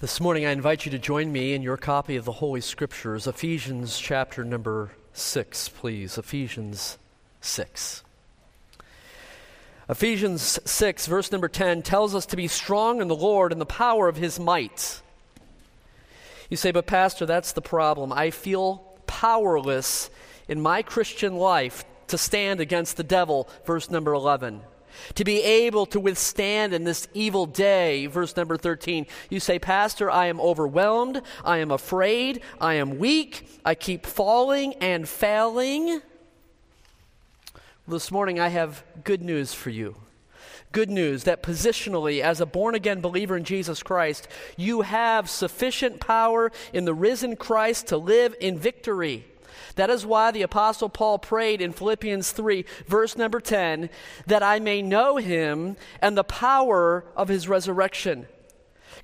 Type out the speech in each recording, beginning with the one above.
This morning, I invite you to join me in your copy of the Holy Scriptures, Ephesians chapter number 6, please. Ephesians 6. Ephesians 6, verse number 10, tells us to be strong in the Lord and the power of his might. You say, but Pastor, that's the problem. I feel powerless in my Christian life to stand against the devil, verse number 11 to be able to withstand in this evil day. Verse number 13. You say, Pastor, I am overwhelmed. I am afraid. I am weak. I keep falling and failing. This morning, I have good news for you. Good news that positionally, as a born again believer in Jesus Christ, you have sufficient power in the risen Christ to live in victory. That is why the Apostle Paul prayed in Philippians 3, verse number 10, that I may know him and the power of his resurrection.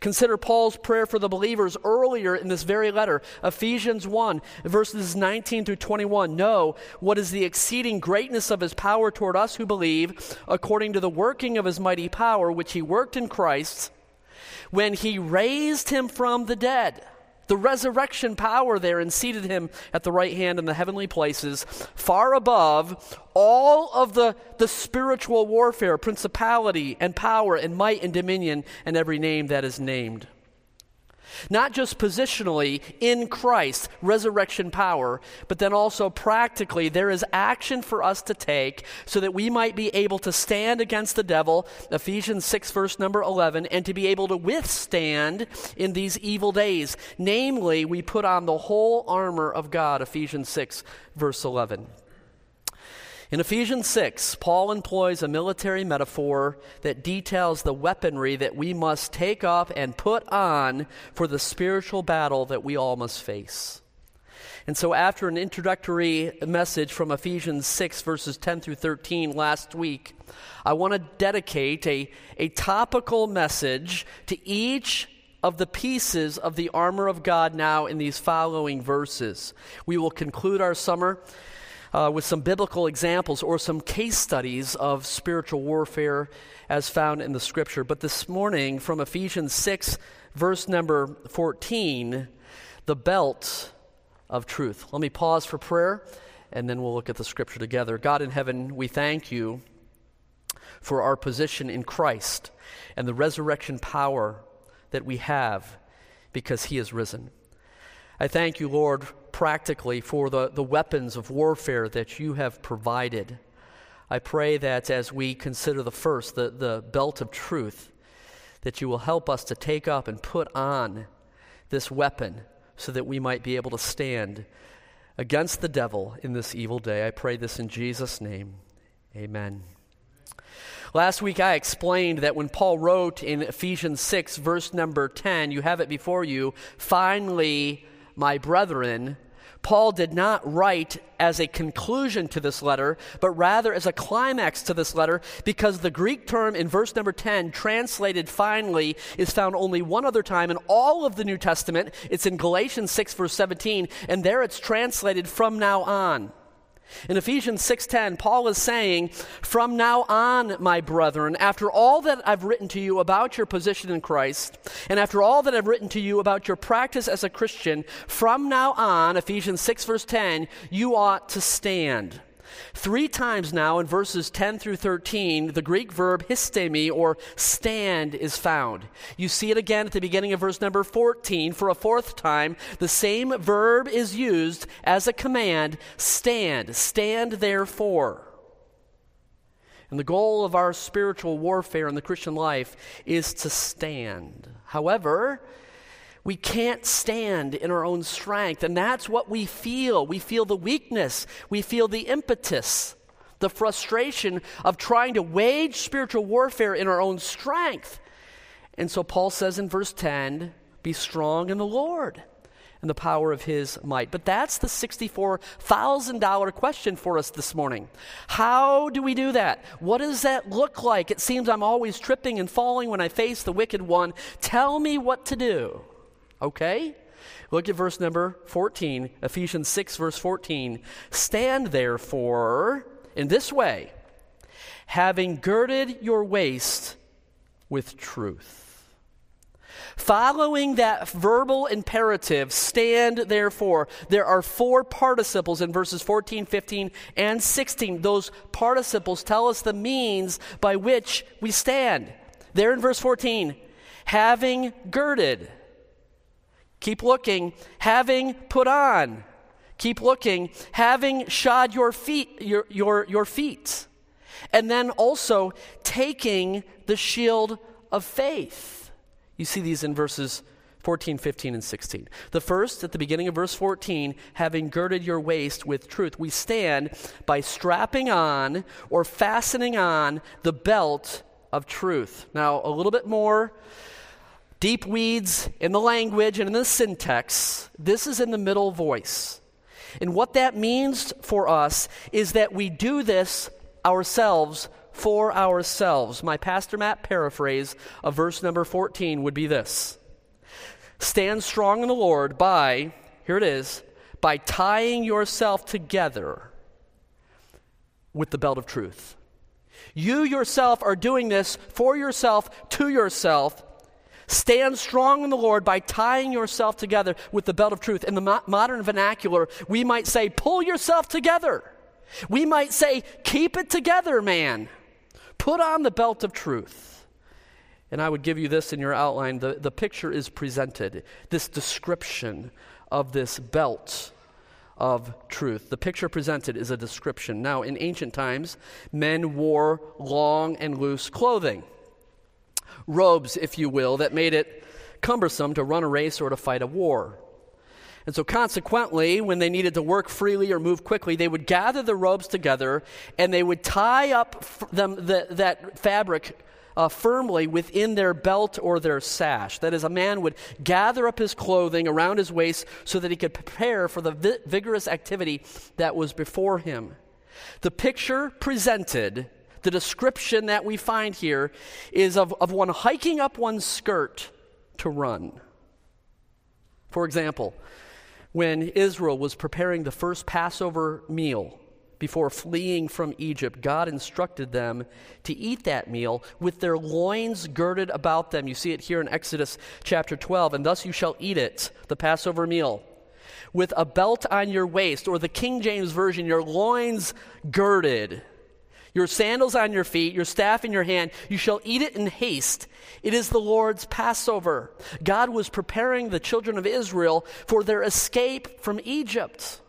Consider Paul's prayer for the believers earlier in this very letter, Ephesians 1, verses 19 through 21. Know what is the exceeding greatness of his power toward us who believe, according to the working of his mighty power, which he worked in Christ when he raised him from the dead the resurrection power there and seated him at the right hand in the heavenly places, far above all of the, the spiritual warfare, principality and power and might and dominion and every name that is named not just positionally in Christ, resurrection power, but then also practically, there is action for us to take so that we might be able to stand against the devil, Ephesians 6, verse number 11, and to be able to withstand in these evil days. Namely, we put on the whole armor of God, Ephesians 6, verse 11. In Ephesians 6, Paul employs a military metaphor that details the weaponry that we must take up and put on for the spiritual battle that we all must face. And so, after an introductory message from Ephesians 6, verses 10 through 13 last week, I want to dedicate a, a topical message to each of the pieces of the armor of God now in these following verses. We will conclude our summer uh, with some biblical examples or some case studies of spiritual warfare as found in the scripture. But this morning, from Ephesians 6, verse number 14, the belt of truth. Let me pause for prayer and then we'll look at the scripture together. God in heaven, we thank you for our position in Christ and the resurrection power that we have because he is risen. I thank you, Lord, practically for the, the weapons of warfare that you have provided. I pray that as we consider the first, the, the belt of truth, that you will help us to take up and put on this weapon so that we might be able to stand against the devil in this evil day. I pray this in Jesus' name. Amen. Last week I explained that when Paul wrote in Ephesians 6, verse number 10, you have it before you, finally, my brethren, Paul did not write as a conclusion to this letter, but rather as a climax to this letter, because the Greek term in verse number 10, translated finally, is found only one other time in all of the New Testament. It's in Galatians 6, verse 17, and there it's translated from now on. In Ephesians 6:10, Paul is saying, "From now on, my brethren, after all that I've written to you about your position in Christ, and after all that I've written to you about your practice as a Christian, from now on, Ephesians 6 verse 10, you ought to stand." Three times now in verses 10 through 13, the Greek verb histemi or stand is found. You see it again at the beginning of verse number 14. For a fourth time, the same verb is used as a command stand. Stand therefore. And the goal of our spiritual warfare in the Christian life is to stand. However, we can't stand in our own strength. And that's what we feel. We feel the weakness, we feel the impetus, the frustration of trying to wage spiritual warfare in our own strength. And so Paul says in verse 10 be strong in the Lord and the power of his might. But that's the $64,000 question for us this morning. How do we do that? What does that look like? It seems I'm always tripping and falling when I face the wicked one. Tell me what to do. Okay? Look at verse number 14, Ephesians 6, verse 14. Stand therefore in this way, having girded your waist with truth. Following that verbal imperative, stand therefore, there are four participles in verses 14, 15, and 16. Those participles tell us the means by which we stand. There in verse 14, having girded. Keep looking, having put on. Keep looking, having shod your feet, your, your, your feet. And then also taking the shield of faith. You see these in verses 14, 15, and 16. The first, at the beginning of verse 14, having girded your waist with truth, we stand by strapping on or fastening on the belt of truth. Now, a little bit more deep weeds in the language and in the syntax. This is in the middle voice. And what that means for us is that we do this ourselves for ourselves. My Pastor Matt paraphrase of verse number 14 would be this Stand strong in the Lord by, here it is, by tying yourself together with the belt of truth. You yourself are doing this for yourself, to yourself. Stand strong in the Lord by tying yourself together with the belt of truth. In the mo- modern vernacular, we might say, pull yourself together. We might say, keep it together, man. Put on the belt of truth. And I would give you this in your outline. The, the picture is presented, this description of this belt of truth. The picture presented is a description. Now, in ancient times, men wore long and loose clothing, robes, if you will, that made it cumbersome to run a race or to fight a war. And so, consequently, when they needed to work freely or move quickly, they would gather the robes together and they would tie up f- them, the, that fabric uh, firmly within their belt or their sash. That is, a man would gather up his clothing around his waist so that he could prepare for the vi- vigorous activity that was before him. The picture presented, the description that we find here, is of, of one hiking up one's skirt to run. For example, when Israel was preparing the first Passover meal before fleeing from Egypt, God instructed them to eat that meal with their loins girded about them. You see it here in Exodus chapter 12. And thus you shall eat it, the Passover meal, with a belt on your waist, or the King James Version, your loins girded your sandals on your feet, your staff in your hand. You shall eat it in haste. It is the Lord's Passover. God was preparing the children of Israel for their escape from Egypt.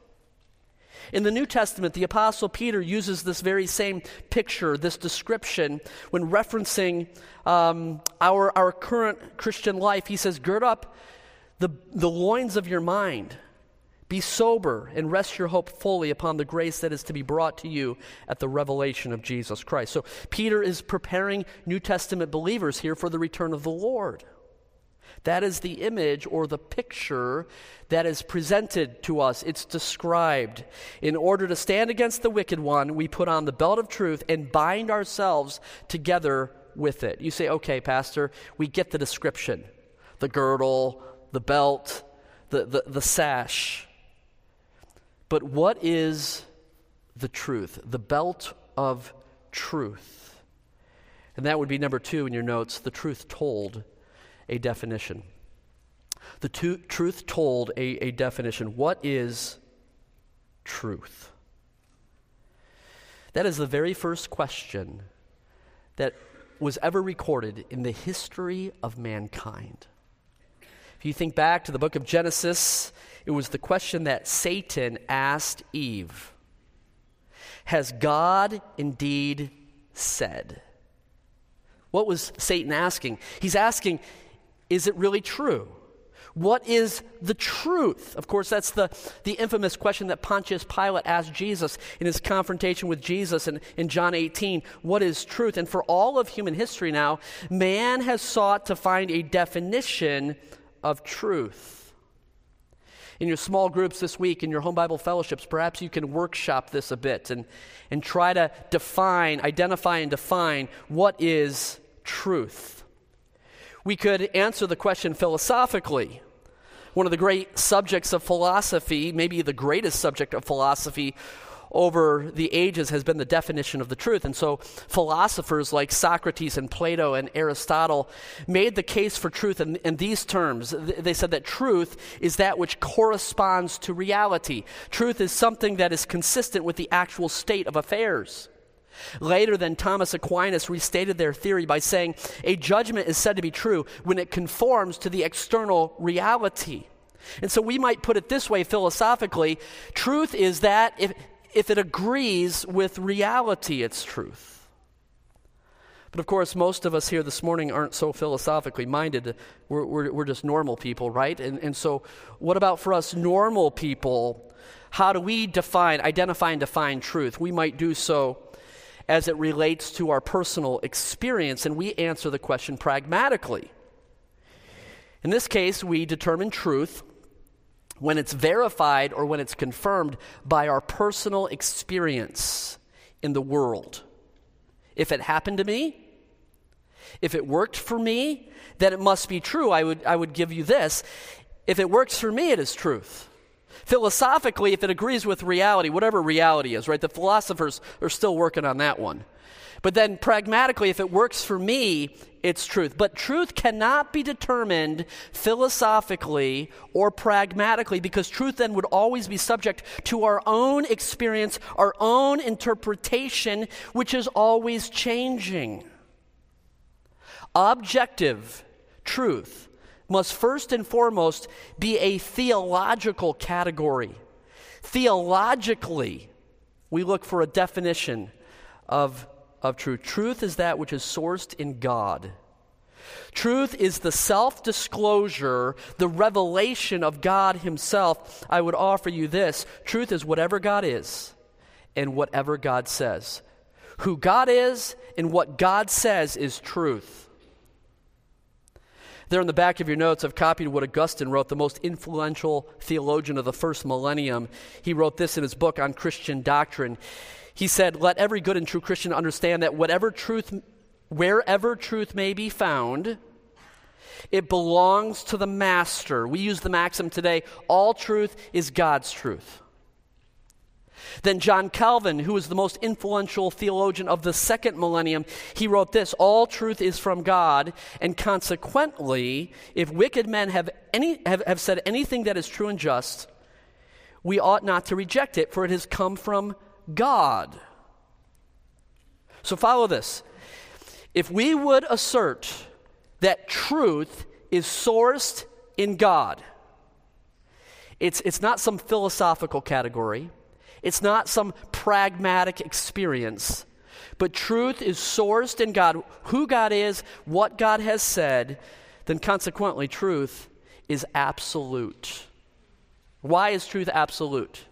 In the New Testament, the Apostle Peter uses this very same picture, this description, when referencing um, our, our current Christian life. He says, Gird up the, the loins of your mind. Be sober and rest your hope fully upon the grace that is to be brought to you at the revelation of Jesus Christ. So, Peter is preparing New Testament believers here for the return of the Lord. That is the image or the picture that is presented to us. It's described. In order to stand against the wicked one, we put on the belt of truth and bind ourselves together with it. You say, okay, Pastor, we get the description the girdle, the belt, the, the, the sash. But what is the truth? The belt of truth. And that would be number two in your notes the truth told, a definition. The to- truth told, a, a definition. What is truth? That is the very first question that was ever recorded in the history of mankind. If you think back to the book of Genesis, it was the question that Satan asked Eve Has God indeed said? What was Satan asking? He's asking, Is it really true? What is the truth? Of course, that's the, the infamous question that Pontius Pilate asked Jesus in his confrontation with Jesus in, in John 18. What is truth? And for all of human history now, man has sought to find a definition of truth in your small groups this week, in your home Bible fellowships, perhaps you can workshop this a bit and, and try to define, identify, and define what is truth. We could answer the question philosophically. One of the great subjects of philosophy, maybe the greatest subject of philosophy over the ages has been the definition of the truth. And so philosophers like Socrates and Plato and Aristotle made the case for truth in, in, these terms. They said that truth is that which corresponds to reality. Truth is something that is consistent with the actual state of affairs. Later, then, Thomas Aquinas restated their theory by saying a judgment is said to be true when it conforms to the external reality. And so we might put it this way philosophically truth is that if, if it agrees with reality, it's truth. But of course, most of us here this morning aren't so philosophically minded. We're, we're, we're just normal people, right? And, and so, what about for us normal people? How do we define, identify, and define truth? We might do so as it relates to our personal experience, and we answer the question pragmatically. In this case, we determine truth when it's verified or when it's confirmed by our personal experience in the world. If it happened to me, if it worked for me, then it must be true. I would, I would give you this. If it works for me, it is truth. Philosophically, if it agrees with reality, whatever reality is, right? The philosophers are still working on that one. But then pragmatically, if it works for me, it's truth. But truth cannot be determined philosophically or pragmatically because truth then would always be subject to our own experience, our own interpretation, which is always changing. Objective truth must first and foremost be a theological category. Theologically, we look for a definition of, of truth. Truth is that which is sourced in God. Truth is the self disclosure, the revelation of God Himself. I would offer you this truth is whatever God is and whatever God says. Who God is and what God says is truth. There in the back of your notes, I've copied what Augustine wrote, the most influential theologian of the first millennium. He wrote this in his book on Christian doctrine. He said, Let every good and true Christian understand that whatever truth, wherever truth may be found, it belongs to the master. We use the maxim today all truth is God's truth. Then John Calvin, who was the most influential theologian of the second millennium, he wrote this All truth is from God, and consequently, if wicked men have, any, have, have said anything that is true and just, we ought not to reject it, for it has come from God. So follow this. If we would assert that truth is sourced in God, it's, it's not some philosophical category. It's not some pragmatic experience, but truth is sourced in God, who God is, what God has said, then consequently, truth is absolute. Why is truth absolute?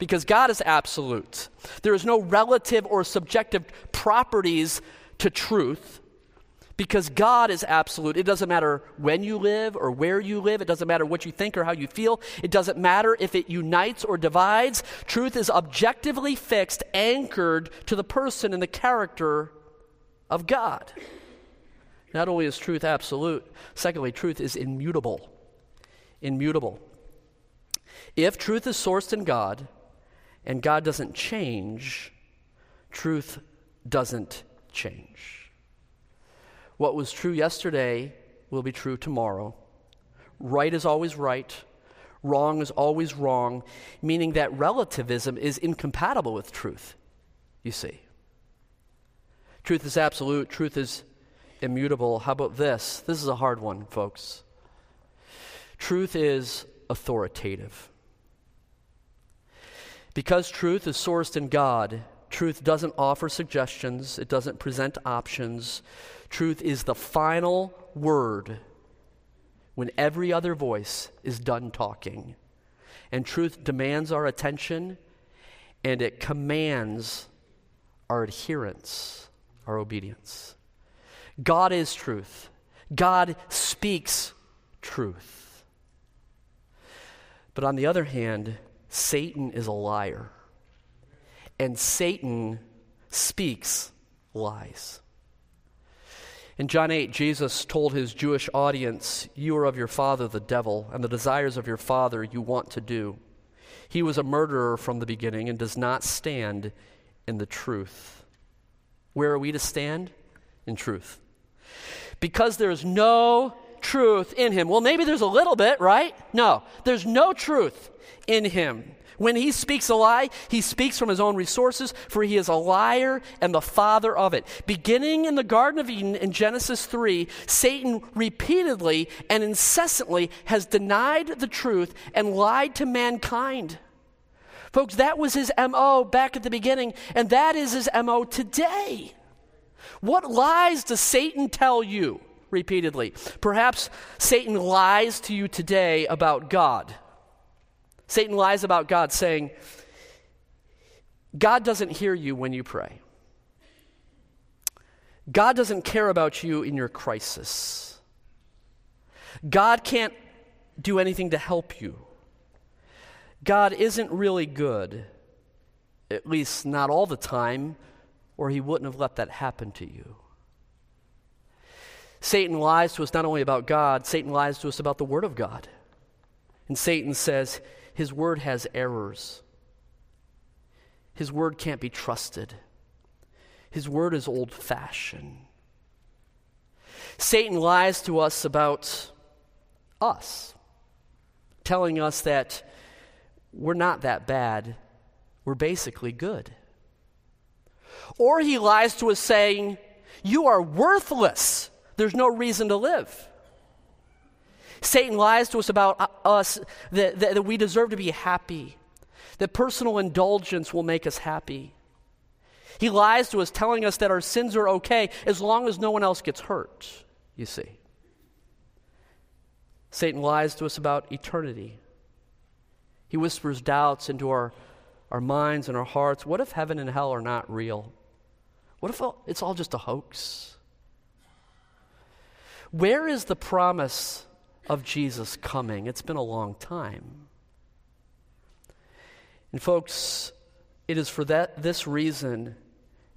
Because God is absolute. There is no relative or subjective properties to truth because God is absolute. It doesn't matter when you live or where you live. It doesn't matter what you think or how you feel. It doesn't matter if it unites or divides. Truth is objectively fixed, anchored to the person and the character of God. Not only is truth absolute, secondly, truth is immutable. Immutable. If truth is sourced in God and God doesn't change, truth doesn't change. What was true yesterday will be true tomorrow. Right is always right, wrong is always wrong, meaning that relativism is incompatible with truth, you see. Truth is absolute, truth is immutable. How about this? This is a hard one, folks. Truth is authoritative. Because truth is sourced in God, truth doesn't offer suggestions, it doesn't present options. Truth is the final word when every other voice is done talking. And truth demands our attention and it commands our adherence, our obedience. God is truth. God speaks truth. But on the other hand, Satan is a liar. And Satan speaks lies. In John 8, Jesus told his Jewish audience, You are of your father, the devil, and the desires of your father you want to do. He was a murderer from the beginning and does not stand in the truth. Where are we to stand? In truth. Because there is no truth in him. Well, maybe there's a little bit, right? No, there's no truth in him. When he speaks a lie, he speaks from his own resources, for he is a liar and the father of it. Beginning in the Garden of Eden in Genesis 3, Satan repeatedly and incessantly has denied the truth and lied to mankind. Folks, that was his MO back at the beginning, and that is his MO today. What lies does Satan tell you repeatedly? Perhaps Satan lies to you today about God. Satan lies about God, saying, God doesn't hear you when you pray. God doesn't care about you in your crisis. God can't do anything to help you. God isn't really good, at least not all the time, or he wouldn't have let that happen to you. Satan lies to us not only about God, Satan lies to us about the Word of God. And Satan says, his word has errors. His word can't be trusted. His word is old fashioned. Satan lies to us about us, telling us that we're not that bad, we're basically good. Or he lies to us saying, You are worthless, there's no reason to live. Satan lies to us about uh, us that, that, that we deserve to be happy, that personal indulgence will make us happy. He lies to us, telling us that our sins are okay as long as no one else gets hurt, you see. Satan lies to us about eternity. He whispers doubts into our, our minds and our hearts. What if heaven and hell are not real? What if it's all just a hoax? Where is the promise of Jesus coming. It's been a long time. And, folks, it is for that, this reason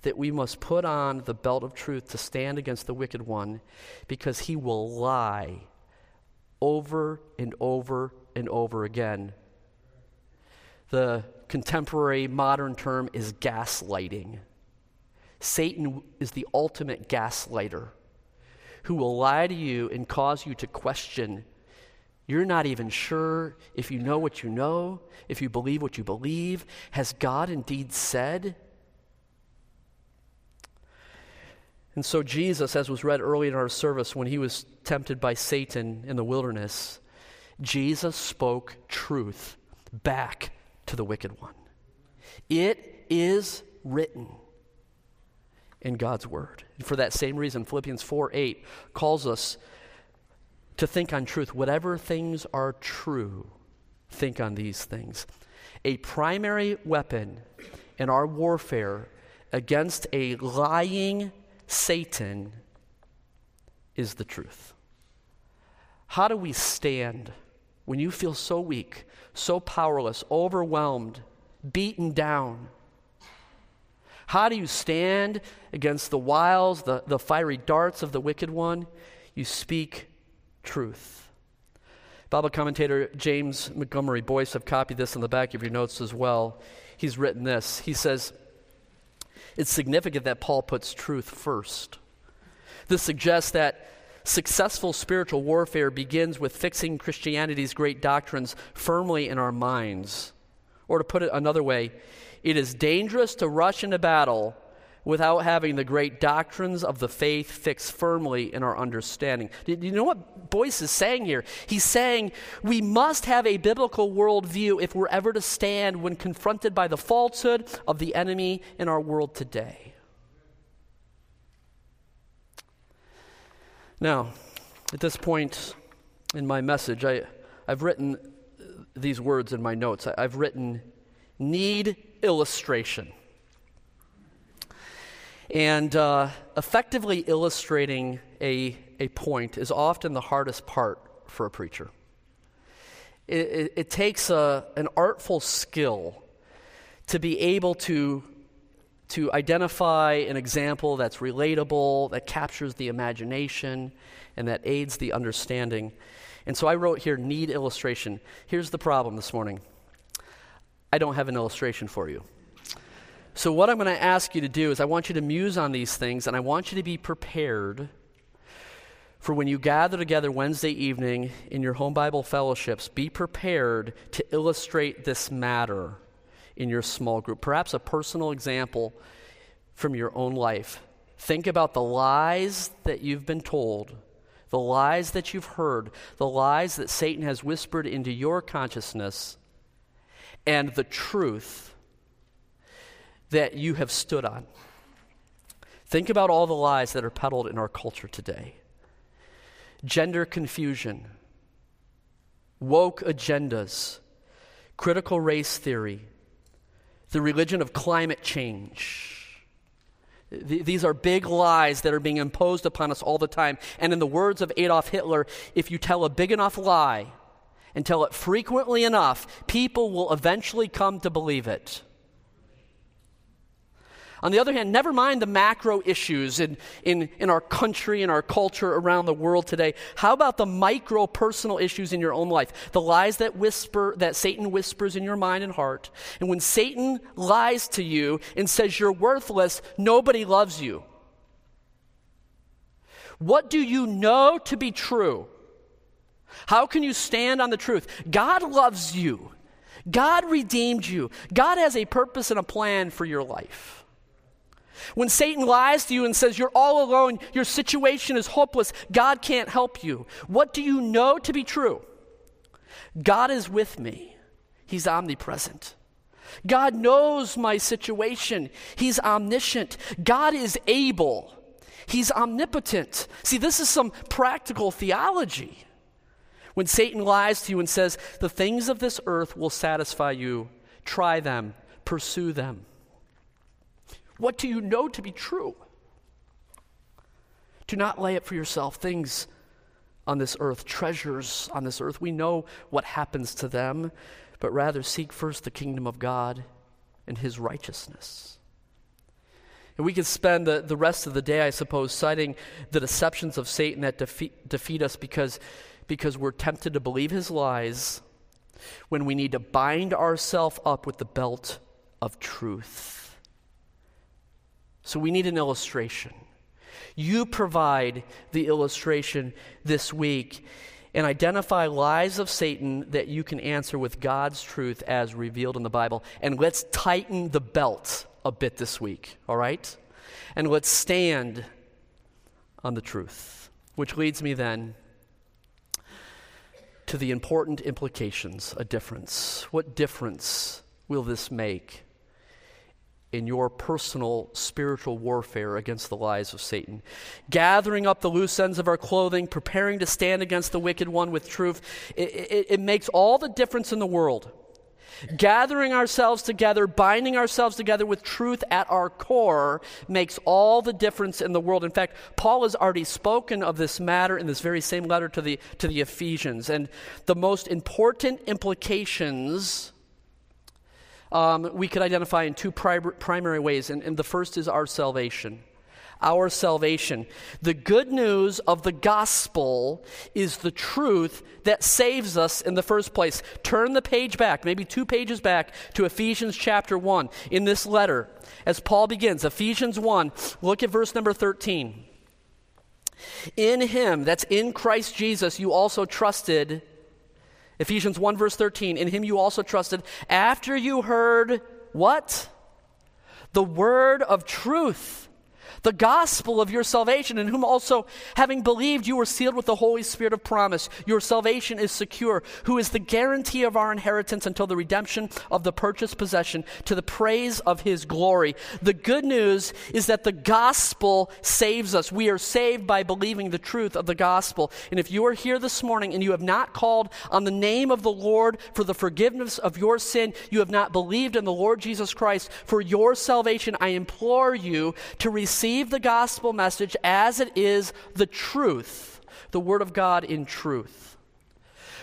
that we must put on the belt of truth to stand against the wicked one because he will lie over and over and over again. The contemporary modern term is gaslighting. Satan is the ultimate gaslighter who will lie to you and cause you to question. You're not even sure if you know what you know, if you believe what you believe. Has God indeed said? And so, Jesus, as was read early in our service, when he was tempted by Satan in the wilderness, Jesus spoke truth back to the wicked one. It is written in God's Word. And for that same reason, Philippians 4 8 calls us to think on truth. Whatever things are true, think on these things. A primary weapon in our warfare against a lying Satan is the truth. How do we stand when you feel so weak, so powerless, overwhelmed, beaten down? How do you stand against the wiles, the, the fiery darts of the wicked one? You speak truth. Bible commentator James Montgomery Boice have copied this on the back of your notes as well. He's written this. He says, It's significant that Paul puts truth first. This suggests that successful spiritual warfare begins with fixing Christianity's great doctrines firmly in our minds. Or to put it another way, it is dangerous to rush into battle without having the great doctrines of the faith fixed firmly in our understanding. Do you know what Boice is saying here? He's saying we must have a biblical worldview if we're ever to stand when confronted by the falsehood of the enemy in our world today. Now, at this point in my message, I, I've written these words in my notes. I, I've written need illustration. And uh, effectively illustrating a, a point is often the hardest part for a preacher. It, it, it takes a, an artful skill to be able to, to identify an example that's relatable, that captures the imagination, and that aids the understanding. And so I wrote here need illustration. Here's the problem this morning I don't have an illustration for you. So, what I'm going to ask you to do is, I want you to muse on these things, and I want you to be prepared for when you gather together Wednesday evening in your home Bible fellowships. Be prepared to illustrate this matter in your small group. Perhaps a personal example from your own life. Think about the lies that you've been told, the lies that you've heard, the lies that Satan has whispered into your consciousness, and the truth that you have stood on. Think about all the lies that are peddled in our culture today gender confusion, woke agendas, critical race theory, the religion of climate change. Th- these are big lies that are being imposed upon us all the time. And in the words of Adolf Hitler, if you tell a big enough lie and tell it frequently enough, people will eventually come to believe it. On the other hand, never mind the macro issues in, in, in our country and our culture around the world today. How about the micro personal issues in your own life? The lies that whisper, that Satan whispers in your mind and heart. And when Satan lies to you and says you're worthless, nobody loves you. What do you know to be true? How can you stand on the truth? God loves you. God redeemed you. God has a purpose and a plan for your life. When Satan lies to you and says you're all alone, your situation is hopeless, God can't help you, what do you know to be true? God is with me, He's omnipresent. God knows my situation, He's omniscient. God is able, He's omnipotent. See, this is some practical theology. When Satan lies to you and says, The things of this earth will satisfy you, try them, pursue them. What do you know to be true? Do not lay up for yourself things on this earth, treasures on this earth. We know what happens to them, but rather seek first the kingdom of God and his righteousness. And we could spend the, the rest of the day, I suppose, citing the deceptions of Satan that defeat, defeat us because, because we're tempted to believe his lies when we need to bind ourselves up with the belt of truth. So we need an illustration. You provide the illustration this week and identify lies of Satan that you can answer with God's truth as revealed in the Bible. And let's tighten the belt a bit this week, all right? And let's stand on the truth. Which leads me then to the important implications a difference. What difference will this make in your personal spiritual warfare against the lies of Satan. Gathering up the loose ends of our clothing, preparing to stand against the wicked one with truth, it, it, it, makes all the difference in the world. Gathering ourselves together, binding ourselves together with truth at our core makes all the difference in the world. In fact, Paul has already spoken of this matter in this very same letter to the, to the Ephesians. And the most important implications um, we could identify in two pri- primary ways. And, and the first is our salvation. Our salvation. The good news of the gospel is the truth that saves us in the first place. Turn the page back, maybe two pages back, to Ephesians chapter 1 in this letter. As Paul begins, Ephesians 1, look at verse number 13. In him, that's in Christ Jesus, you also trusted Ephesians 1, verse 13, in him you also trusted after you heard what? The word of truth the gospel of your salvation, in whom also, having believed, you were sealed with the Holy Spirit of promise. Your salvation is secure, who is the guarantee of our inheritance until the redemption of the purchased possession, to the praise of his glory. The good news is that the gospel saves us. We are saved by believing the truth of the gospel. And if you are here this morning and you have not called on the name of the Lord for the forgiveness of your sin, you have not believed in the Lord Jesus Christ for your salvation, I implore you to receive the gospel message as it is the truth, the Word of God in truth.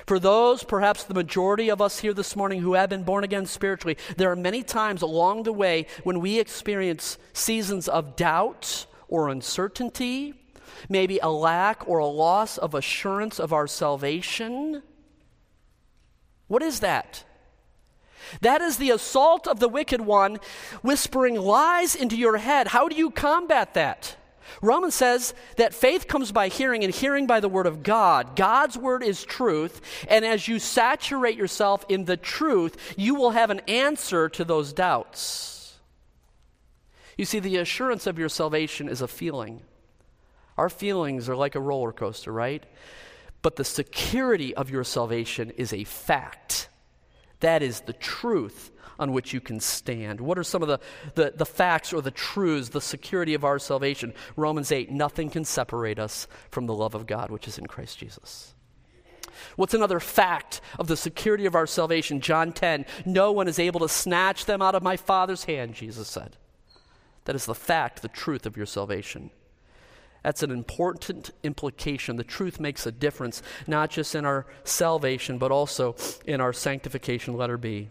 For those, perhaps the majority of us here this morning who have been born again spiritually, there are many times along the way when we experience seasons of doubt or uncertainty, maybe a lack or a loss of assurance of our salvation. What is that? That is the assault of the wicked one, whispering lies into your head. How do you combat that? Romans says that faith comes by hearing, and hearing by the word of God. God's word is truth, and as you saturate yourself in the truth, you will have an answer to those doubts. You see, the assurance of your salvation is a feeling. Our feelings are like a roller coaster, right? But the security of your salvation is a fact. That is the truth on which you can stand. What are some of the, the, the, facts or the truths, the security of our salvation? Romans 8 nothing can separate us from the love of God which is in Christ Jesus. What's another fact of the security of our salvation? John 10 no one is able to snatch them out of my Father's hand, Jesus said. That is the fact, the truth of your salvation. That's an important implication. The truth makes a difference, not just in our salvation, but also in our sanctification, letter B.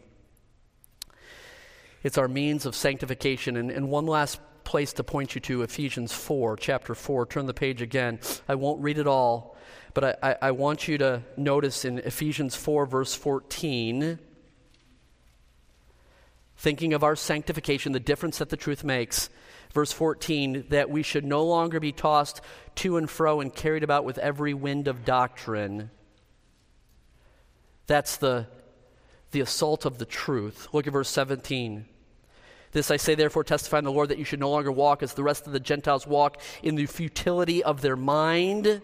It's our means of sanctification. And, and one last place to point you to Ephesians 4, chapter 4. Turn the page again. I won't read it all, but I, I, I want you to notice in Ephesians 4, verse 14 thinking of our sanctification, the difference that the truth makes verse 14, that we should no longer be tossed to and fro and carried about with every wind of doctrine. That's the, the assault of the truth. Look at verse 17. This I say, therefore, testify in the Lord that you should no longer walk as the rest of the Gentiles walk in the futility of their mind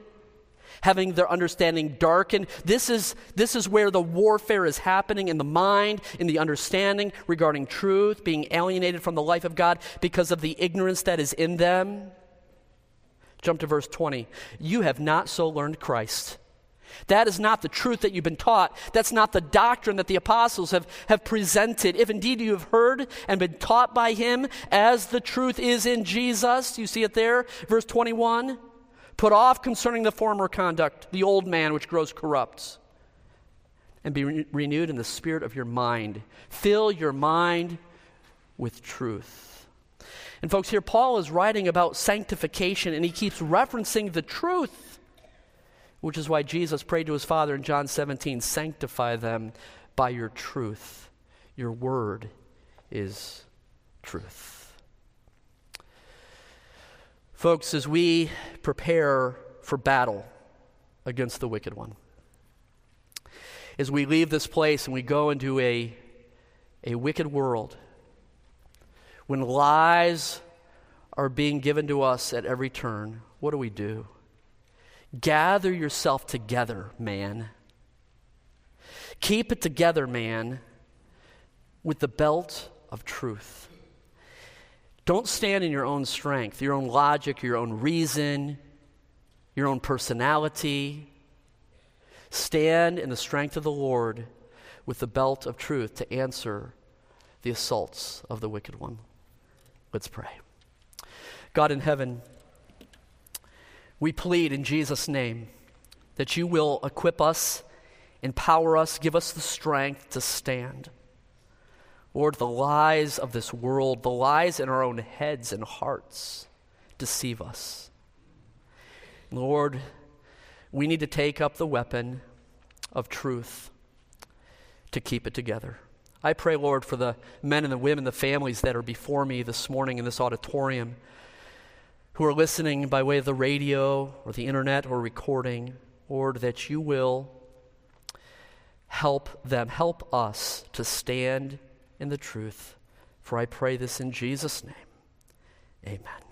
having their understanding darkened. This is, this is where the warfare is happening in the mind, in the understanding regarding truth, being alienated from the life of God because of the ignorance that is in them. Jump to verse 20. You have not so learned Christ. That is not the truth that you've been taught. That's not the doctrine that the apostles have, have presented. If indeed you have heard and been taught by him as the truth is in Jesus, you see it there, verse 21. Put off concerning the former conduct the old man which grows corrupt, and be re- renewed in the spirit of your mind. Fill your mind with truth. And, folks, here Paul is writing about sanctification, and he keeps referencing the truth, which is why Jesus prayed to his Father in John 17 Sanctify them by your truth. Your word is truth. Folks, as we prepare for battle against the wicked one, as we leave this place and we go into a, a wicked world, when lies are being given to us at every turn, what do we do? Gather yourself together, man. Keep it together, man, with the belt of truth. Don't stand in your own strength, your own logic, your own reason, your own personality. Stand in the strength of the Lord with the belt of truth to answer the assaults of the wicked one. Let's pray. God in heaven, we plead in Jesus' name that you will equip us, empower us, give us the strength to stand. Lord, the lies of this world, the lies in our own heads and hearts deceive us. Lord, we need to take up the weapon of truth to keep it together. I pray, Lord, for the men and the women, the families that are before me this morning in this auditorium who are listening by way of the radio or the internet or recording, Lord, that you will help them, help us to stand in the truth. For I pray this in Jesus' name. Amen.